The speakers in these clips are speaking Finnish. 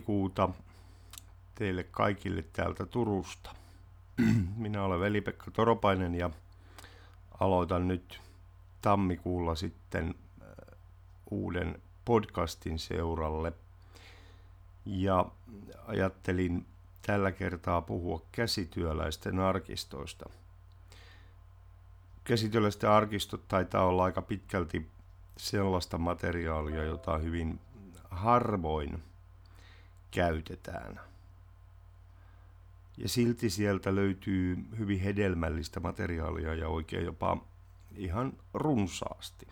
kuuta teille kaikille täältä Turusta. Minä olen Veli-Pekka Toropainen ja aloitan nyt tammikuulla sitten äh, uuden podcastin seuralle. Ja ajattelin tällä kertaa puhua käsityöläisten arkistoista. Käsityöläisten arkistot taitaa olla aika pitkälti sellaista materiaalia, jota hyvin harvoin käytetään. Ja silti sieltä löytyy hyvin hedelmällistä materiaalia ja oikein jopa ihan runsaasti.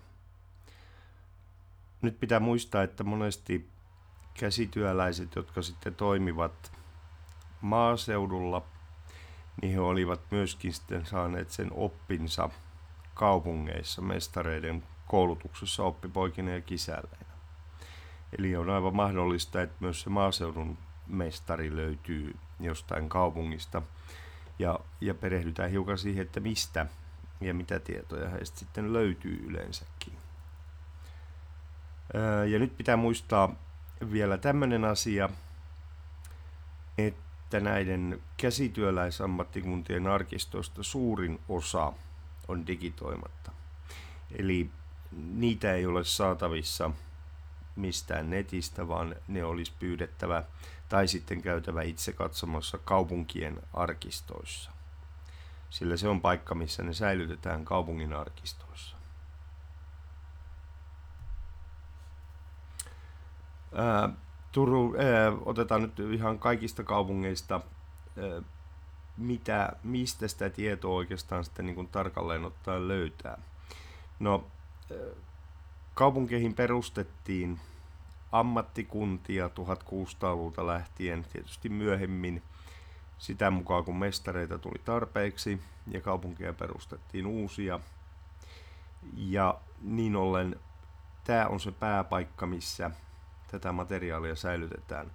Nyt pitää muistaa, että monesti käsityöläiset, jotka sitten toimivat maaseudulla, niin he olivat myöskin sitten saaneet sen oppinsa kaupungeissa mestareiden koulutuksessa oppipoikina ja kisälleen. Eli on aivan mahdollista, että myös se maaseudun mestari löytyy jostain kaupungista ja, ja perehdytään hiukan siihen, että mistä ja mitä tietoja heistä sitten löytyy yleensäkin. Ja nyt pitää muistaa vielä tämmöinen asia, että näiden käsityöläisammattikuntien arkistoista suurin osa on digitoimatta. Eli niitä ei ole saatavissa – mistään netistä, vaan ne olisi pyydettävä tai sitten käytävä itse katsomassa kaupunkien arkistoissa. Sillä se on paikka, missä ne säilytetään kaupungin arkistoissa. Ää, Turu, ää, otetaan nyt ihan kaikista kaupungeista, ää, mitä, mistä sitä tietoa oikeastaan sitten niin kuin tarkalleen ottaen löytää. No, Kaupunkeihin perustettiin ammattikuntia 1600-luvulta lähtien, tietysti myöhemmin sitä mukaan kun mestareita tuli tarpeeksi ja kaupunkeja perustettiin uusia. Ja niin ollen tämä on se pääpaikka, missä tätä materiaalia säilytetään.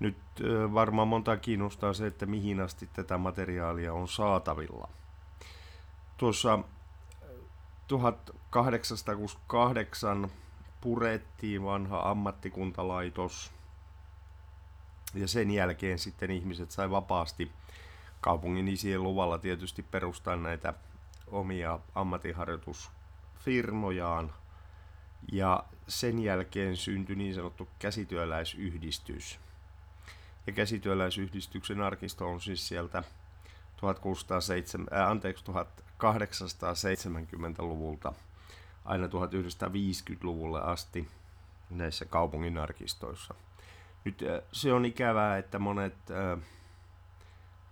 Nyt varmaan monta kiinnostaa se, että mihin asti tätä materiaalia on saatavilla. Tuossa 1868 purettiin vanha ammattikuntalaitos ja sen jälkeen sitten ihmiset sai vapaasti kaupungin isien luvalla tietysti perustaa näitä omia ammatinharjoitusfirmojaan. Ja sen jälkeen syntyi niin sanottu käsityöläisyhdistys. Ja käsityöläisyhdistyksen arkisto on siis sieltä 1607, äh, anteeksi, 1870-luvulta aina 1950-luvulle asti näissä kaupungin arkistoissa. Nyt äh, se on ikävää, että monet, äh,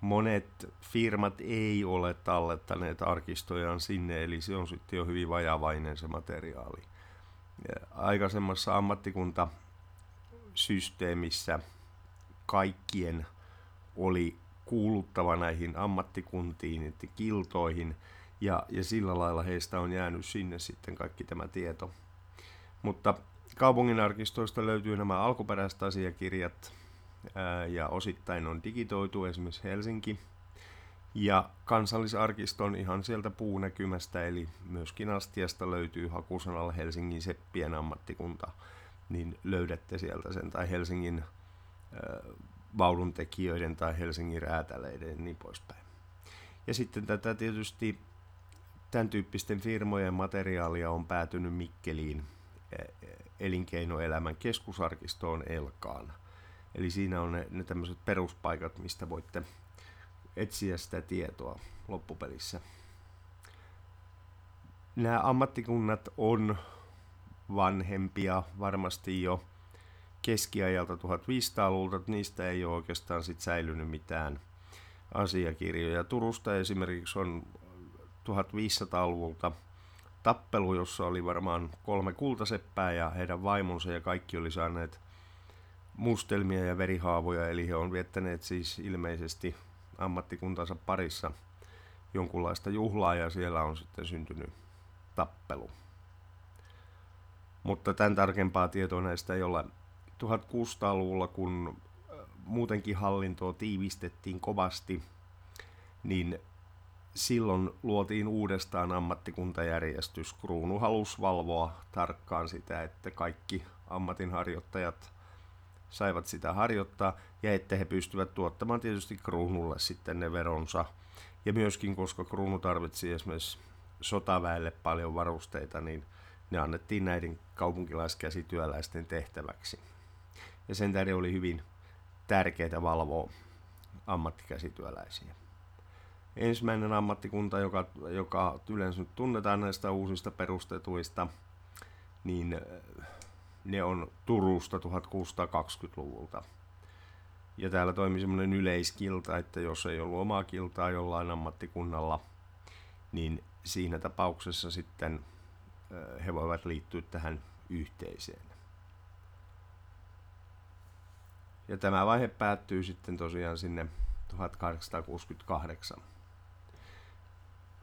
monet firmat ei ole tallettaneet arkistojaan sinne, eli se on sitten jo hyvin vajavainen se materiaali. Aikaisemmassa ammattikuntasysteemissä kaikkien oli kuuluttava näihin ammattikuntiin, kiltoihin, ja, ja sillä lailla heistä on jäänyt sinne sitten kaikki tämä tieto. Mutta kaupunginarkistoista löytyy nämä alkuperäiset asiakirjat, ää, ja osittain on digitoitu esimerkiksi Helsinki, ja kansallisarkiston ihan sieltä puunäkymästä, eli myöskin astiasta löytyy hakusanalla Helsingin seppien ammattikunta, niin löydätte sieltä sen, tai Helsingin vaununtekijöiden tai Helsingin räätäleiden ja niin poispäin. Ja sitten tätä tietysti tämän tyyppisten firmojen materiaalia on päätynyt Mikkeliin e, e, elinkeinoelämän keskusarkistoon Elkaan. Eli siinä on ne, ne tämmöiset peruspaikat, mistä voitte etsiä sitä tietoa loppupelissä. Nämä ammattikunnat on vanhempia varmasti jo keskiajalta 1500-luvulta, että niistä ei ole oikeastaan sit säilynyt mitään asiakirjoja. Turusta esimerkiksi on 1500-luvulta tappelu, jossa oli varmaan kolme kultaseppää ja heidän vaimonsa ja kaikki oli saaneet mustelmia ja verihaavoja, eli he on viettäneet siis ilmeisesti ammattikuntansa parissa jonkunlaista juhlaa ja siellä on sitten syntynyt tappelu. Mutta tämän tarkempaa tietoa näistä ei ole 1600-luvulla, kun äh, muutenkin hallintoa tiivistettiin kovasti, niin silloin luotiin uudestaan ammattikuntajärjestys. Kruunu halusi valvoa tarkkaan sitä, että kaikki ammatinharjoittajat saivat sitä harjoittaa ja että he pystyvät tuottamaan tietysti kruunulle sitten ne veronsa. Ja myöskin, koska kruunu tarvitsi esimerkiksi sotaväelle paljon varusteita, niin ne annettiin näiden kaupunkilaiskäsityöläisten tehtäväksi. Ja sen tähden oli hyvin tärkeää valvoa ammattikäsityöläisiä. Ensimmäinen ammattikunta, joka, joka yleensä nyt tunnetaan näistä uusista perustetuista, niin äh, ne on Turusta 1620-luvulta. Ja täällä toimi semmoinen yleiskilta, että jos ei ollut omaa kiltaa jollain ammattikunnalla, niin siinä tapauksessa sitten äh, he voivat liittyä tähän yhteiseen. Ja tämä vaihe päättyy sitten tosiaan sinne 1868.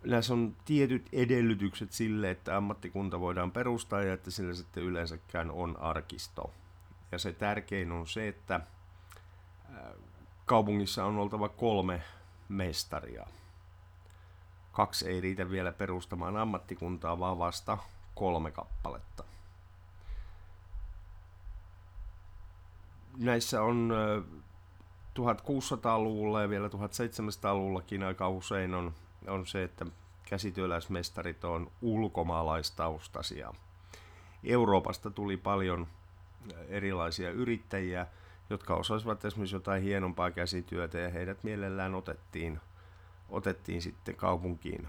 Näissä on tietyt edellytykset sille, että ammattikunta voidaan perustaa ja että sillä sitten yleensäkään on arkisto. Ja se tärkein on se, että kaupungissa on oltava kolme mestaria. Kaksi ei riitä vielä perustamaan ammattikuntaa, vaan vasta kolme kappaletta. näissä on 1600-luvulla ja vielä 1700-luvullakin aika usein on, on se, että käsityöläismestarit on ulkomaalaistaustaisia. Euroopasta tuli paljon erilaisia yrittäjiä, jotka osasivat esimerkiksi jotain hienompaa käsityötä ja heidät mielellään otettiin, otettiin sitten kaupunkiin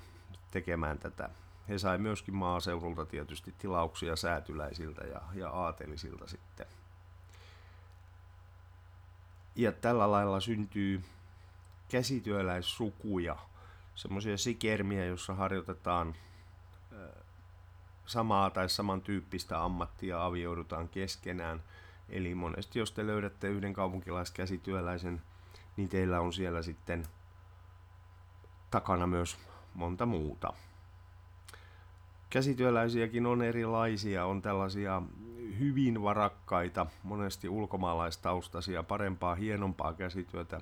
tekemään tätä. He sai myöskin maaseudulta tietysti tilauksia säätyläisiltä ja, ja aatelisilta sitten ja tällä lailla syntyy käsityöläissukuja, semmoisia sikermiä, joissa harjoitetaan samaa tai samantyyppistä ammattia, avioidutaan keskenään. Eli monesti jos te löydätte yhden kaupunkilaiskäsityöläisen, niin teillä on siellä sitten takana myös monta muuta. Käsityöläisiäkin on erilaisia, on tällaisia hyvin varakkaita, monesti ulkomaalaistaustaisia, parempaa, hienompaa käsityötä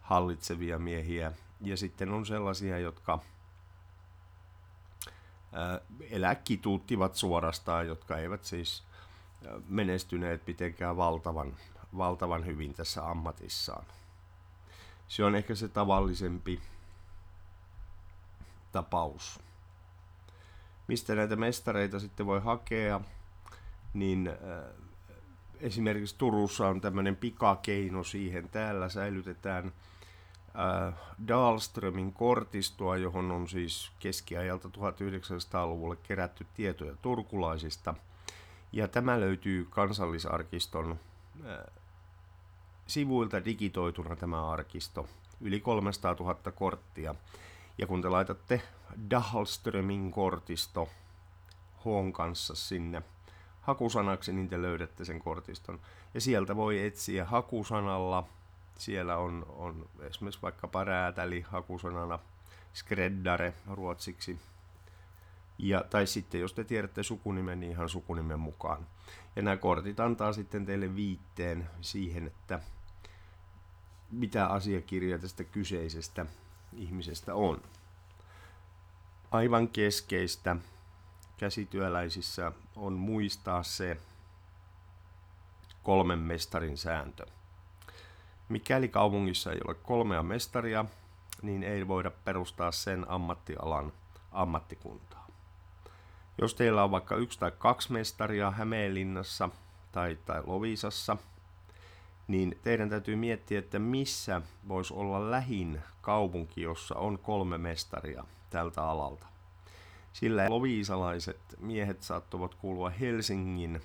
hallitsevia miehiä. Ja sitten on sellaisia, jotka eläkituuttivat suorastaan, jotka eivät siis menestyneet mitenkään valtavan, valtavan hyvin tässä ammatissaan. Se on ehkä se tavallisempi tapaus. Mistä näitä mestareita sitten voi hakea? niin äh, esimerkiksi Turussa on tämmöinen pikakeino siihen. Täällä säilytetään äh, Dahlströmin kortistoa, johon on siis keskiajalta 1900-luvulle kerätty tietoja turkulaisista. Ja tämä löytyy kansallisarkiston äh, sivuilta digitoituna tämä arkisto. Yli 300 000 korttia. Ja kun te laitatte Dahlströmin kortisto H kanssa sinne hakusanaksi, niin te löydätte sen kortiston. Ja sieltä voi etsiä hakusanalla. Siellä on, on esimerkiksi vaikkapa räätäli hakusanana, skreddare ruotsiksi. Ja, tai sitten jos te tiedätte sukunimen, niin ihan sukunimen mukaan. Ja nämä kortit antaa sitten teille viitteen siihen, että mitä asiakirjoja tästä kyseisestä ihmisestä on. Aivan keskeistä käsityöläisissä on muistaa se kolmen mestarin sääntö. Mikäli kaupungissa ei ole kolmea mestaria, niin ei voida perustaa sen ammattialan ammattikuntaa. Jos teillä on vaikka yksi tai kaksi mestaria Hämeenlinnassa tai, tai Lovisassa, niin teidän täytyy miettiä, että missä voisi olla lähin kaupunki, jossa on kolme mestaria tältä alalta. Sillä loviisalaiset miehet saattoivat kuulua Helsingin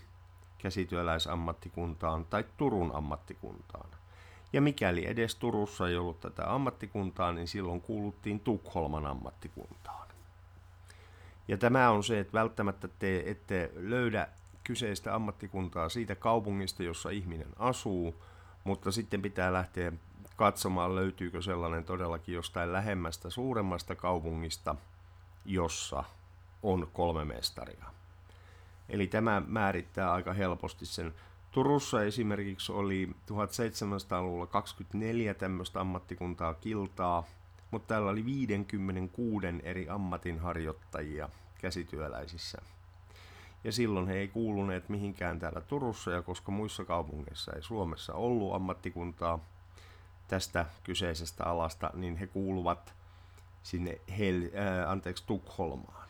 käsityöläisammattikuntaan tai Turun ammattikuntaan. Ja mikäli edes Turussa ei ollut tätä ammattikuntaa, niin silloin kuuluttiin Tukholman ammattikuntaan. Ja tämä on se, että välttämättä te ette löydä kyseistä ammattikuntaa siitä kaupungista, jossa ihminen asuu, mutta sitten pitää lähteä katsomaan, löytyykö sellainen todellakin jostain lähemmästä suuremmasta kaupungista – jossa on kolme mestaria. Eli tämä määrittää aika helposti sen. Turussa esimerkiksi oli 1700-luvulla 24 tämmöistä ammattikuntaa kiltaa, mutta täällä oli 56 eri ammatinharjoittajia käsityöläisissä. Ja silloin he ei kuuluneet mihinkään täällä Turussa, ja koska muissa kaupungeissa ei Suomessa ollut ammattikuntaa tästä kyseisestä alasta, niin he kuuluvat sinne Hel- äh, anteeksi, Tukholmaan.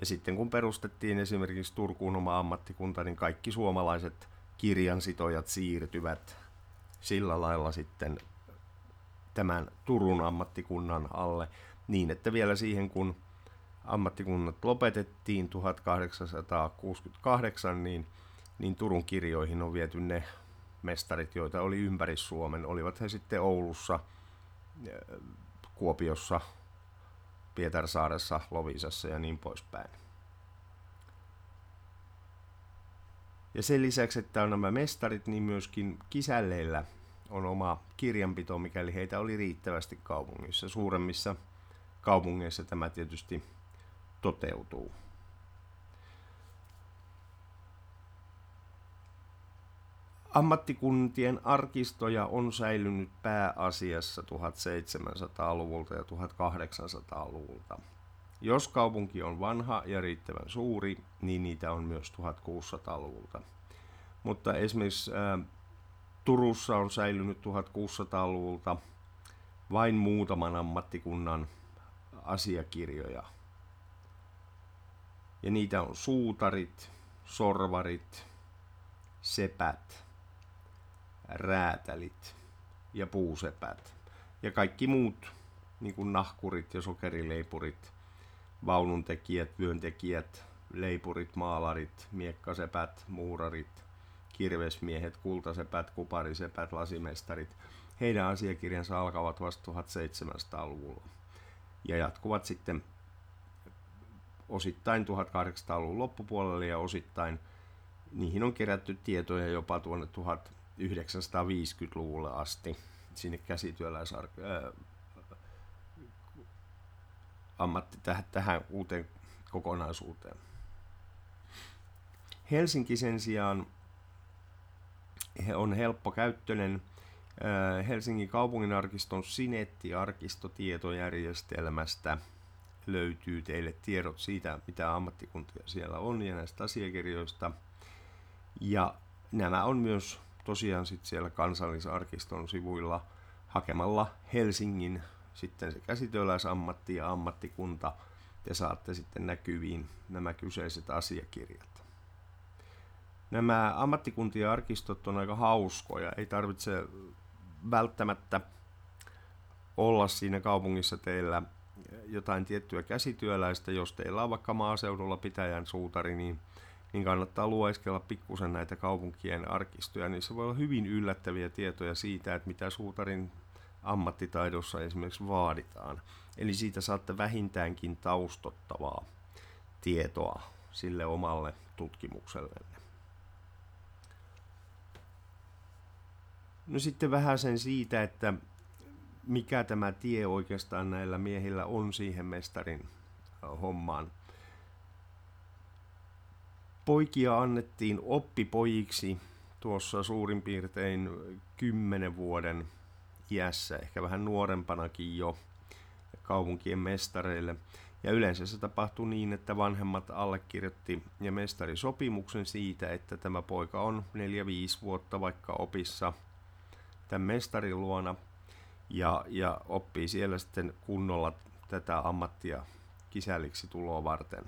Ja sitten kun perustettiin esimerkiksi Turkuun oma ammattikunta, niin kaikki suomalaiset kirjansitojat siirtyvät sillä lailla sitten tämän Turun ammattikunnan alle niin, että vielä siihen kun ammattikunnat lopetettiin 1868, niin, niin Turun kirjoihin on viety ne mestarit, joita oli ympäri Suomen. Olivat he sitten Oulussa, Kuopiossa, Pietarsaaressa, Lovisassa ja niin poispäin. Ja sen lisäksi, että on nämä mestarit, niin myöskin kisälleillä on oma kirjanpito, mikäli heitä oli riittävästi kaupungissa. Suuremmissa kaupungeissa tämä tietysti toteutuu. Ammattikuntien arkistoja on säilynyt pääasiassa 1700-luvulta ja 1800-luvulta. Jos kaupunki on vanha ja riittävän suuri, niin niitä on myös 1600-luvulta. Mutta esimerkiksi Turussa on säilynyt 1600-luvulta vain muutaman ammattikunnan asiakirjoja. Ja niitä on suutarit, sorvarit, sepät, räätälit ja puusepät. Ja kaikki muut, niin kuin nahkurit ja sokerileipurit, vaununtekijät, vyöntekijät, leipurit, maalarit, miekkasepät, muurarit, kirvesmiehet, kultasepät, kuparisepät, lasimestarit. Heidän asiakirjansa alkavat vasta 1700-luvulla ja jatkuvat sitten osittain 1800-luvun loppupuolelle ja osittain niihin on kerätty tietoja jopa tuonne 1950-luvulle asti sinne käsityöläisar- ammatti tähän, tähän uuteen kokonaisuuteen. Helsinki sen sijaan on helppo käyttöinen Helsingin kaupunginarkiston Sinetti-arkistotietojärjestelmästä löytyy teille tiedot siitä, mitä ammattikuntia siellä on ja näistä asiakirjoista. Ja nämä on myös tosiaan sit siellä kansallisarkiston sivuilla hakemalla Helsingin sitten se käsityöläisammatti ja ammattikunta, te saatte sitten näkyviin nämä kyseiset asiakirjat. Nämä ammattikuntien arkistot on aika hauskoja, ei tarvitse välttämättä olla siinä kaupungissa teillä jotain tiettyä käsityöläistä, jos teillä on vaikka maaseudulla pitäjän suutari, niin, niin kannattaa lueskella pikkusen näitä kaupunkien arkistoja. Niissä voi olla hyvin yllättäviä tietoja siitä, että mitä suutarin ammattitaidossa esimerkiksi vaaditaan. Eli siitä saatte vähintäänkin taustottavaa tietoa sille omalle tutkimukselle. No sitten vähän sen siitä, että mikä tämä tie oikeastaan näillä miehillä on siihen mestarin hommaan. Poikia annettiin oppipojiksi tuossa suurin piirtein kymmenen vuoden iässä, ehkä vähän nuorempanakin jo kaupunkien mestareille. Ja yleensä se tapahtui niin, että vanhemmat allekirjoitti ja mestari sopimuksen siitä, että tämä poika on 4-5 vuotta vaikka opissa tämän mestarin luona ja, ja oppii siellä sitten kunnolla tätä ammattia kisälliksi tuloa varten.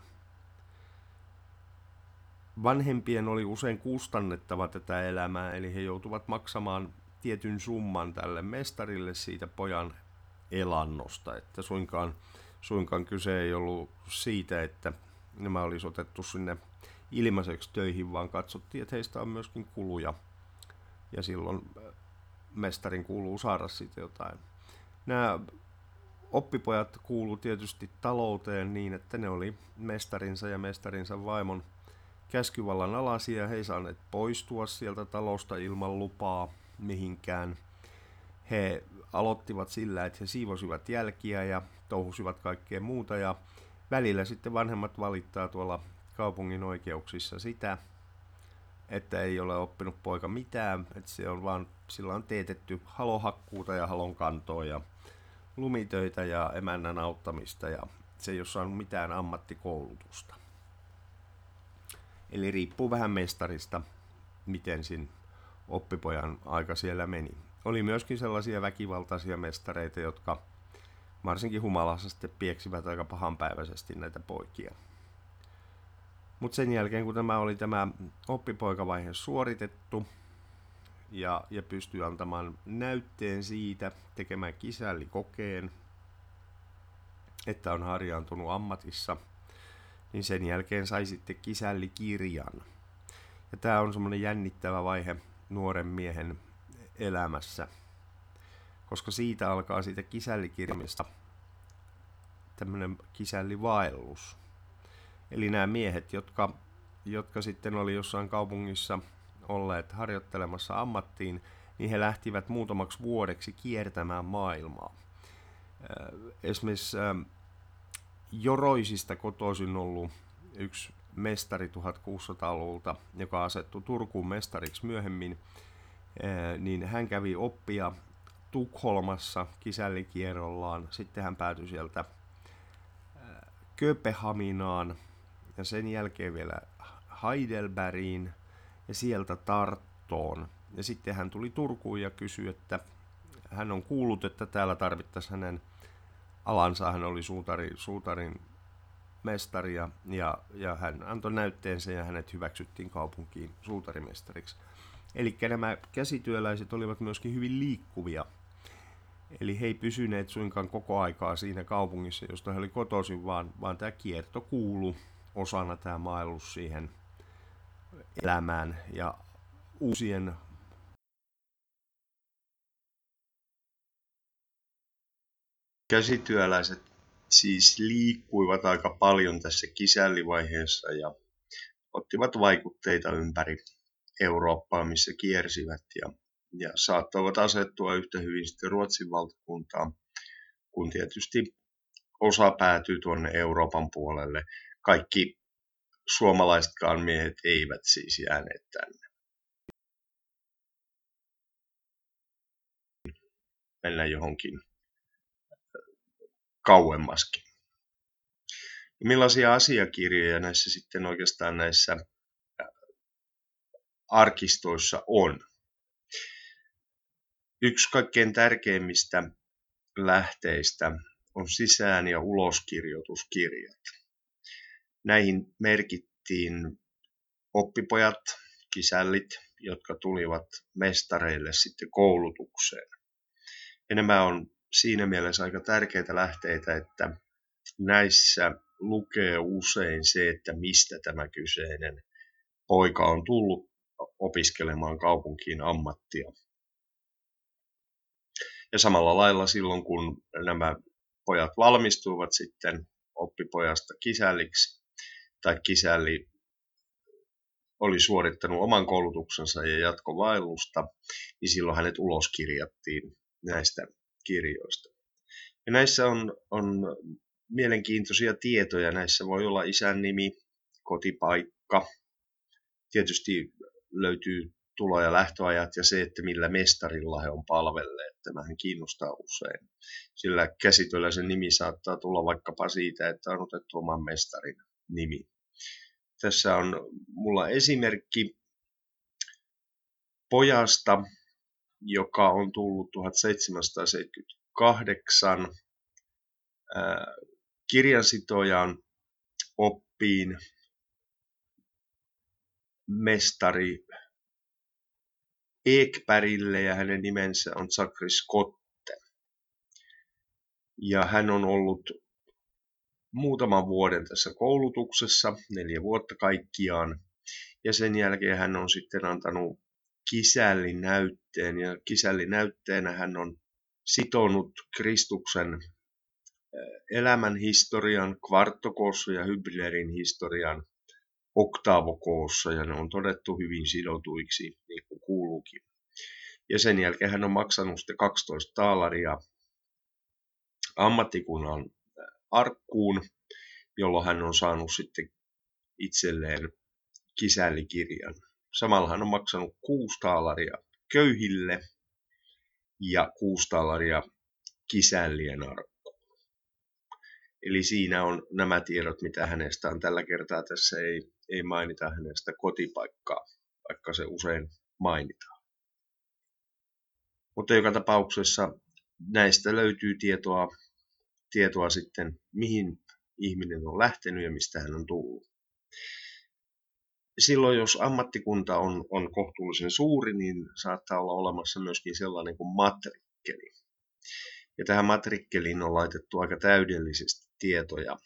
Vanhempien oli usein kustannettava tätä elämää, eli he joutuvat maksamaan tietyn summan tälle mestarille siitä pojan elannosta, että suinkaan, suinkaan kyse ei ollut siitä, että nämä olisi otettu sinne ilmaiseksi töihin, vaan katsottiin, että heistä on myöskin kuluja. Ja silloin äh, mestarin kuuluu saada siitä jotain. Nämä oppipojat kuuluu tietysti talouteen niin, että ne oli mestarinsa ja mestarinsa vaimon käskyvallan alaisia. He ei saaneet poistua sieltä talosta ilman lupaa mihinkään. He aloittivat sillä, että he siivosivat jälkiä ja touhusivat kaikkea muuta ja välillä sitten vanhemmat valittaa tuolla kaupungin oikeuksissa sitä, että ei ole oppinut poika mitään, että se on vaan, sillä on teetetty halohakkuuta ja halon kantoa ja lumitöitä ja emännän auttamista ja se ei ole saanut mitään ammattikoulutusta. Eli riippuu vähän mestarista, miten siinä oppipojan aika siellä meni. Oli myöskin sellaisia väkivaltaisia mestareita, jotka varsinkin humalassa sitten pieksivät aika pahanpäiväisesti näitä poikia. Mutta sen jälkeen, kun tämä oli tämä oppipoikavaihe suoritettu ja, ja pystyi antamaan näytteen siitä, tekemään kisällikokeen, että on harjaantunut ammatissa, niin sen jälkeen sai sitten kisällikirjan. Ja tämä on semmoinen jännittävä vaihe nuoren miehen elämässä, koska siitä alkaa siitä kisällikirjasta tämmöinen kisällivaellus. Eli nämä miehet, jotka, jotka sitten oli jossain kaupungissa olleet harjoittelemassa ammattiin, niin he lähtivät muutamaksi vuodeksi kiertämään maailmaa. Esimerkiksi Joroisista kotoisin ollut yksi mestari 1600-luvulta, joka asettui Turkuun mestariksi myöhemmin, niin hän kävi oppia Tukholmassa kisällikierrollaan. Sitten hän päätyi sieltä Kööpenhaminaan ja sen jälkeen vielä Heidelbergiin ja sieltä Tarttoon. Ja sitten hän tuli Turkuun ja kysyi, että hän on kuullut, että täällä tarvittaisiin hänen alansa. Hän oli suutari, suutarin mestari ja, ja, ja hän antoi näytteensä ja hänet hyväksyttiin kaupunkiin suutarimestariksi. Eli nämä käsityöläiset olivat myöskin hyvin liikkuvia. Eli he ei pysyneet suinkaan koko aikaa siinä kaupungissa, josta he oli kotoisin, vaan, vaan tämä kierto kuulu osana tämä maailus siihen elämään ja uusien käsityöläiset siis liikkuivat aika paljon tässä kisällivaiheessa ja ottivat vaikutteita ympäri Eurooppaa, missä kiersivät ja, ja saattoivat asettua yhtä hyvin sitten Ruotsin valtakuntaan, kun tietysti osa päätyy tuonne Euroopan puolelle. Kaikki suomalaisetkaan miehet eivät siis jääneet tänne. Mennä johonkin kauemmaskin. Millaisia asiakirjoja näissä sitten oikeastaan näissä arkistoissa on? Yksi kaikkein tärkeimmistä lähteistä on sisään- ja uloskirjoituskirjat. Näihin merkittiin oppipojat, kisällit, jotka tulivat mestareille sitten koulutukseen. Ja nämä on siinä mielessä aika tärkeitä lähteitä, että näissä lukee usein se, että mistä tämä kyseinen poika on tullut opiskelemaan kaupunkiin ammattia. Ja samalla lailla silloin, kun nämä pojat valmistuivat sitten oppipojasta kisälliksi, tai kisälli oli suorittanut oman koulutuksensa ja jatkovaellusta, niin silloin hänet uloskirjattiin näistä kirjoista. Ja näissä on, on mielenkiintoisia tietoja. Näissä voi olla isän nimi, kotipaikka. Tietysti löytyy tulo- ja lähtöajat ja se, että millä mestarilla he on palvelleet. Tämähän kiinnostaa usein. Sillä käsityöläisen nimi saattaa tulla vaikkapa siitä, että on otettu oman mestarin nimi. Tässä on mulla esimerkki pojasta, joka on tullut 1778 kirjansitojan oppiin mestari Ekpärille ja hänen nimensä on Sakri Skotte. Ja hän on ollut muutaman vuoden tässä koulutuksessa, neljä vuotta kaikkiaan. Ja sen jälkeen hän on sitten antanut kisällinäytteen ja kisällinäytteenä hän on sitonut Kristuksen elämän historian kvarttokoossa ja Hybnerin historian oktaavokoossa ja ne on todettu hyvin sidotuiksi niin kuin kuuluukin. Ja sen jälkeen hän on maksanut sitten 12 taalaria ammattikunnan arkkuun, jolloin hän on saanut sitten itselleen kisällikirjan. Samalla hän on maksanut kuusi taalaria köyhille ja kuusi taalaria kisällien arkkuun. Eli siinä on nämä tiedot, mitä hänestä on tällä kertaa. Tässä ei ei mainita hänestä kotipaikkaa, vaikka se usein mainitaan. Mutta joka tapauksessa näistä löytyy tietoa, tietoa sitten, mihin ihminen on lähtenyt ja mistä hän on tullut. Silloin, jos ammattikunta on, on kohtuullisen suuri, niin saattaa olla olemassa myöskin sellainen kuin matrikkeli. Ja tähän matrikkeliin on laitettu aika täydellisesti tietoja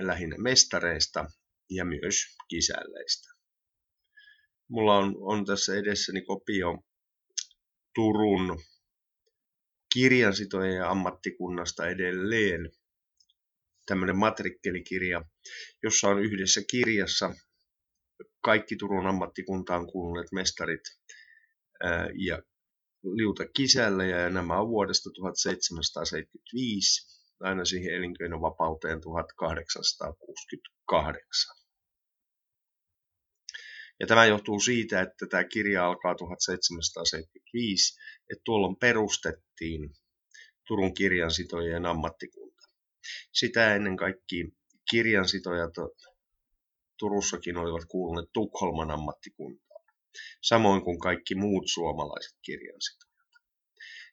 lähinnä mestareista ja myös kisälleistä. Mulla on, on tässä edessäni kopio Turun kirjansitojen ja ammattikunnasta edelleen tämmöinen matrikkelikirja, jossa on yhdessä kirjassa kaikki Turun ammattikuntaan kuuluneet mestarit ja liuta kisällä ja nämä on vuodesta 1775 aina siihen elinkeinovapauteen 1868. Ja tämä johtuu siitä, että tämä kirja alkaa 1775, että tuolloin perustettiin Turun kirjansitojen ammattikunta. Sitä ennen kaikki kirjansitojat Turussakin olivat kuuluneet Tukholman ammattikuntaan, samoin kuin kaikki muut suomalaiset kirjansitojat.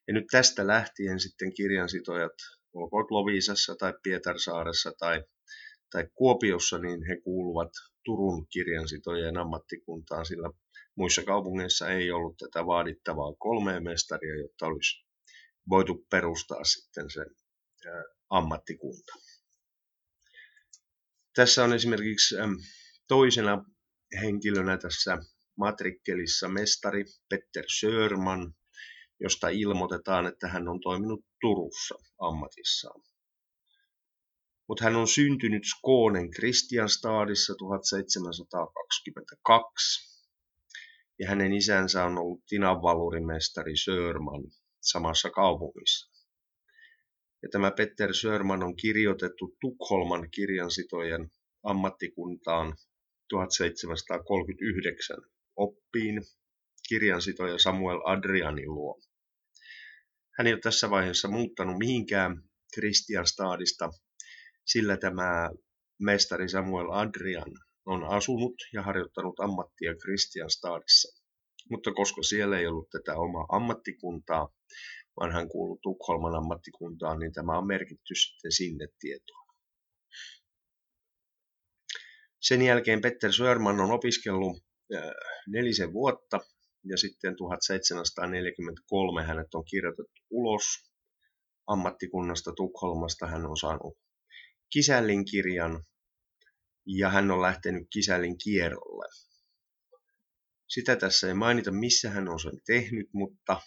Ja nyt tästä lähtien sitten kirjansitojat, olkoon Lovisassa tai Pietarsaaressa tai, tai Kuopiossa, niin he kuuluvat Turun kirjansitojen ammattikuntaan, sillä muissa kaupungeissa ei ollut tätä vaadittavaa kolmea mestaria, jotta olisi voitu perustaa sitten se ammattikunta. Tässä on esimerkiksi toisena henkilönä tässä matrikkelissa mestari Petter Sörman, josta ilmoitetaan, että hän on toiminut Turussa ammatissaan. Mutta hän on syntynyt Skånen Kristianstadissa 1722 ja hänen isänsä on ollut tinanvalurimestari Sörman samassa kaupungissa. Ja tämä Petter Sörman on kirjoitettu Tukholman kirjansitojen ammattikuntaan 1739 oppiin kirjansitoja Samuel Adrianin luo. Hän ei ole tässä vaiheessa muuttanut mihinkään Kristianstadista, sillä tämä mestari Samuel Adrian on asunut ja harjoittanut ammattia Kristianstadissa. Mutta koska siellä ei ollut tätä omaa ammattikuntaa, vaan hän kuuluu Tukholman ammattikuntaan, niin tämä on merkitty sitten sinne tietoon. Sen jälkeen Petter Sörman on opiskellut äh, nelisen vuotta ja sitten 1743 hänet on kirjoitettu ulos ammattikunnasta Tukholmasta. Hän on saanut kisällin kirjan ja hän on lähtenyt kisällin kierrolle. Sitä tässä ei mainita, missä hän on sen tehnyt, mutta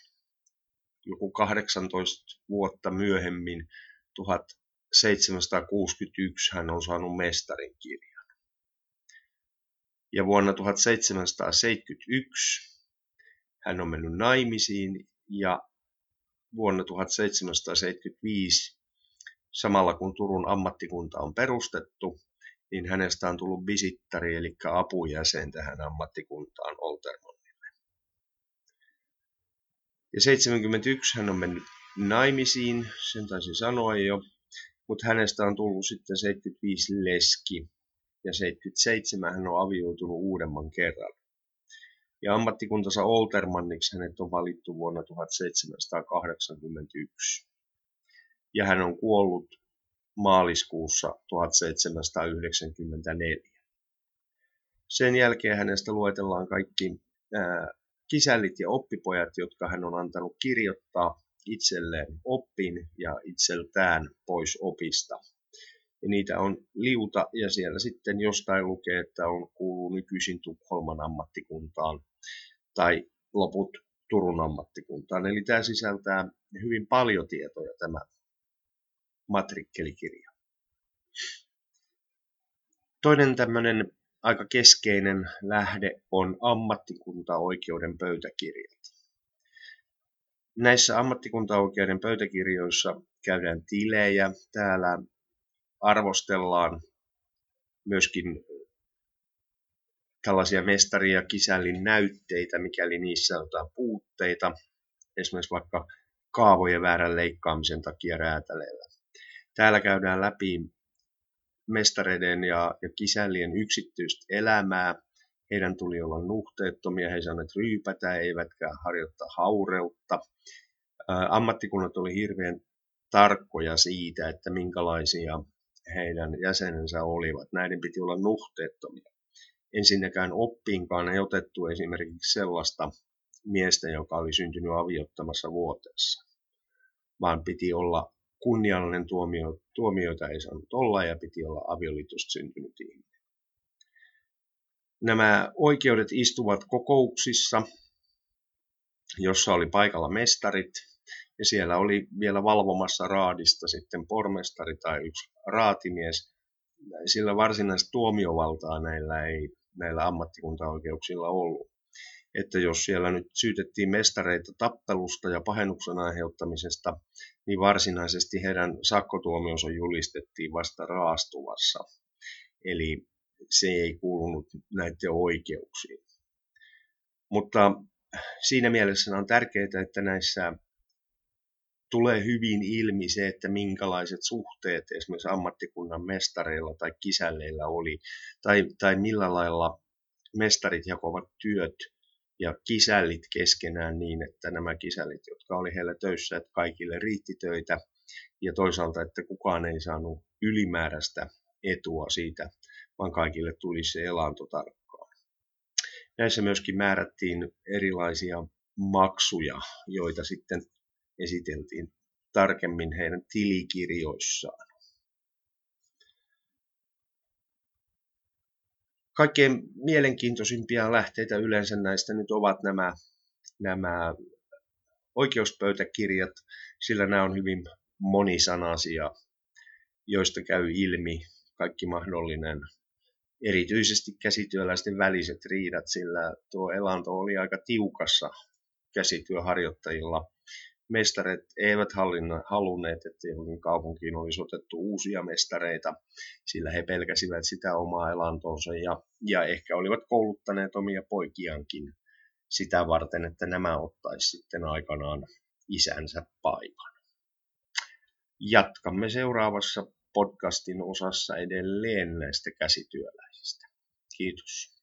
joku 18 vuotta myöhemmin, 1761, hän on saanut mestarin kirjan. Ja vuonna 1771 hän on mennyt naimisiin ja vuonna 1775, samalla kun Turun ammattikunta on perustettu, niin hänestä on tullut visittari, eli apujäsen tähän ammattikuntaan Oltermannille. Ja 71 hän on mennyt naimisiin, sen taisin sanoa jo, mutta hänestä on tullut sitten 75 leski, ja 77 hän on avioitunut uudemman kerran. Ja ammattikuntansa Oltermanniksi hänet on valittu vuonna 1781. Ja hän on kuollut maaliskuussa 1794. Sen jälkeen hänestä luetellaan kaikki ää, kisällit ja oppipojat, jotka hän on antanut kirjoittaa itselleen oppin ja itseltään pois opista. Ja niitä on liuta ja siellä sitten jostain lukee, että on kuuluu nykyisin Tukholman ammattikuntaan tai loput Turun ammattikuntaan. Eli tämä sisältää hyvin paljon tietoja tämä matrikkelikirja. Toinen tämmöinen aika keskeinen lähde on ammattikuntaoikeuden pöytäkirjat. Näissä ammattikuntaoikeuden pöytäkirjoissa käydään tilejä. Täällä arvostellaan myöskin tällaisia mestari- ja kisällin näytteitä, mikäli niissä on jotain puutteita, esimerkiksi vaikka kaavojen väärän leikkaamisen takia räätäleellä. Täällä käydään läpi mestareiden ja, ja kisällien yksityistä elämää. Heidän tuli olla nuhteettomia, he saaneet ryypätä, eivätkä harjoittaa haureutta. Ammattikunnat oli hirveän tarkkoja siitä, että minkälaisia heidän jäsenensä olivat. Näiden piti olla nuhteettomia. Ensinnäkään oppiinkaan ei otettu esimerkiksi sellaista miestä, joka oli syntynyt aviottamassa vuoteessa, vaan piti olla kunniallinen tuomio, tuomioita ei saanut olla ja piti olla avioliitosta syntynyt ihminen. Nämä oikeudet istuvat kokouksissa, jossa oli paikalla mestarit, ja siellä oli vielä valvomassa raadista sitten pormestari tai yksi raatimies. Sillä varsinaista tuomiovaltaa näillä ei näillä ammattikuntaoikeuksilla ollut. Että jos siellä nyt syytettiin mestareita tappelusta ja pahennuksen aiheuttamisesta, niin varsinaisesti heidän sakkotuomionsa julistettiin vasta raastuvassa. Eli se ei kuulunut näiden oikeuksiin. Mutta siinä mielessä on tärkeää, että näissä tulee hyvin ilmi se, että minkälaiset suhteet esimerkiksi ammattikunnan mestareilla tai kisälleillä oli, tai, tai millä lailla mestarit jakovat työt ja kisällit keskenään niin, että nämä kisällit, jotka oli heillä töissä, että kaikille riitti töitä, ja toisaalta, että kukaan ei saanut ylimääräistä etua siitä, vaan kaikille tuli se elanto tarkkaan. Näissä myöskin määrättiin erilaisia maksuja, joita sitten esiteltiin tarkemmin heidän tilikirjoissaan. Kaikkein mielenkiintoisimpia lähteitä yleensä näistä nyt ovat nämä, nämä oikeuspöytäkirjat, sillä nämä on hyvin monisanaisia, joista käy ilmi kaikki mahdollinen, erityisesti käsityöläisten väliset riidat, sillä tuo elanto oli aika tiukassa käsityöharjoittajilla mestareet eivät hallinna, halunneet, että johonkin kaupunkiin olisi otettu uusia mestareita, sillä he pelkäsivät sitä omaa elantonsa ja, ja ehkä olivat kouluttaneet omia poikiankin sitä varten, että nämä ottaisi sitten aikanaan isänsä paikan. Jatkamme seuraavassa podcastin osassa edelleen näistä käsityöläisistä. Kiitos.